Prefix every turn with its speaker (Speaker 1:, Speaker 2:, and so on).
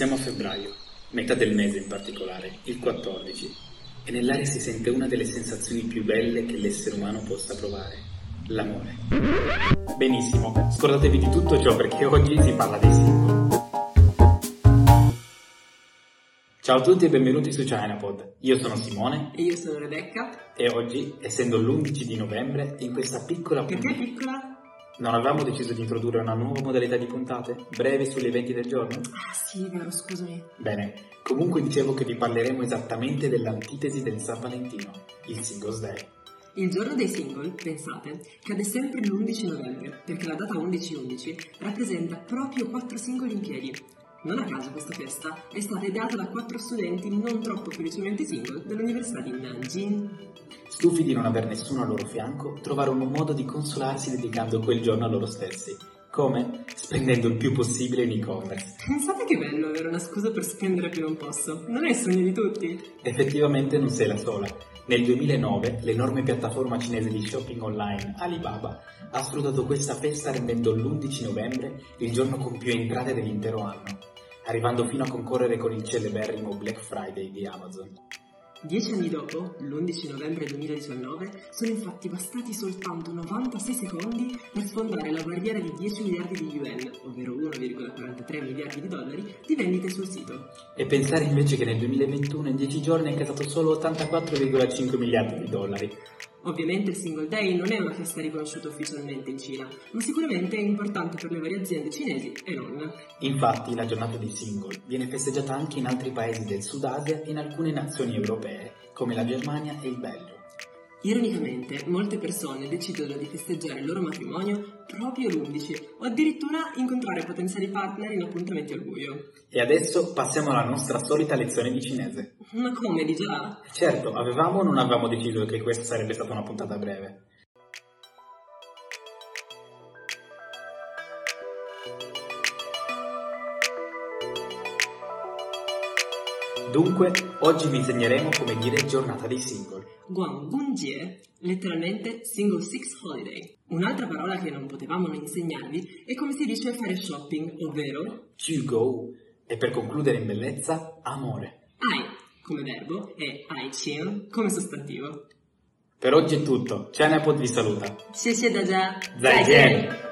Speaker 1: Siamo a febbraio, metà del mese in particolare, il 14, e nell'aria si sente una delle sensazioni più belle che l'essere umano possa provare, l'amore. Benissimo, scordatevi di tutto ciò perché oggi si parla dei single. Ciao a tutti e benvenuti su ChinaPod. Io sono Simone
Speaker 2: E io sono Rebecca.
Speaker 1: e oggi, essendo l'11 di novembre, in questa piccola
Speaker 2: Perché piccola?
Speaker 1: Non avevamo deciso di introdurre una nuova modalità di puntate? Brevi sugli eventi del giorno?
Speaker 2: Ah sì, vero, scusami.
Speaker 1: Bene, comunque dicevo che vi parleremo esattamente dell'antitesi del San Valentino, il Singles Day.
Speaker 2: Il giorno dei single, pensate, cade sempre l'11 novembre, perché la data 11-11 rappresenta proprio quattro singoli in piedi. Non a caso questa festa è stata ideata da quattro studenti non troppo felicemente single dell'Università di Nanjing.
Speaker 1: Stufi di non aver nessuno al loro fianco, trovarono un modo di consolarsi dedicando quel giorno a loro stessi. Come? Spendendo il più possibile in e-commerce.
Speaker 2: Pensate che bello avere una scusa per spendere più non posso. Non è il sogno di tutti.
Speaker 1: Effettivamente non sei la sola. Nel 2009 l'enorme piattaforma cinese di shopping online Alibaba ha sfruttato questa festa rendendo l'11 novembre il giorno con più entrate dell'intero anno, arrivando fino a concorrere con il celeberrimo Black Friday di Amazon.
Speaker 2: Dieci anni dopo, l'11 novembre 2019, sono infatti bastati soltanto 96 secondi per sfondare la barriera di 10 miliardi di yuan, ovvero 1,43 miliardi di dollari, di vendite sul sito.
Speaker 1: E pensare invece che nel 2021 in 10 giorni è incasato solo 84,5 miliardi di dollari.
Speaker 2: Ovviamente il Single Day non è una festa riconosciuta ufficialmente in Cina, ma sicuramente è importante per le varie aziende cinesi e non.
Speaker 1: Infatti la giornata dei single viene festeggiata anche in altri paesi del Sud Asia e in alcune nazioni europee, come la Germania e il Belgio.
Speaker 2: Ironicamente, molte persone decidono di festeggiare il loro matrimonio proprio l'11 o addirittura incontrare potenziali partner in appuntamenti al buio.
Speaker 1: E adesso passiamo alla nostra solita lezione di cinese.
Speaker 2: Ma come di già?
Speaker 1: Certo, avevamo o non avevamo deciso che questa sarebbe stata una puntata breve? Dunque, oggi vi insegneremo come dire giornata dei single.
Speaker 2: Guangbunjie, letteralmente Single Six Holiday. Un'altra parola che non potevamo non insegnarvi è come si dice fare shopping, ovvero
Speaker 1: To go. E per concludere in bellezza, amore.
Speaker 2: ai come verbo e aiqian come sostantivo.
Speaker 1: Per oggi è tutto. Ciao Nepot vi saluta.
Speaker 2: 谢谢大家，
Speaker 1: 再见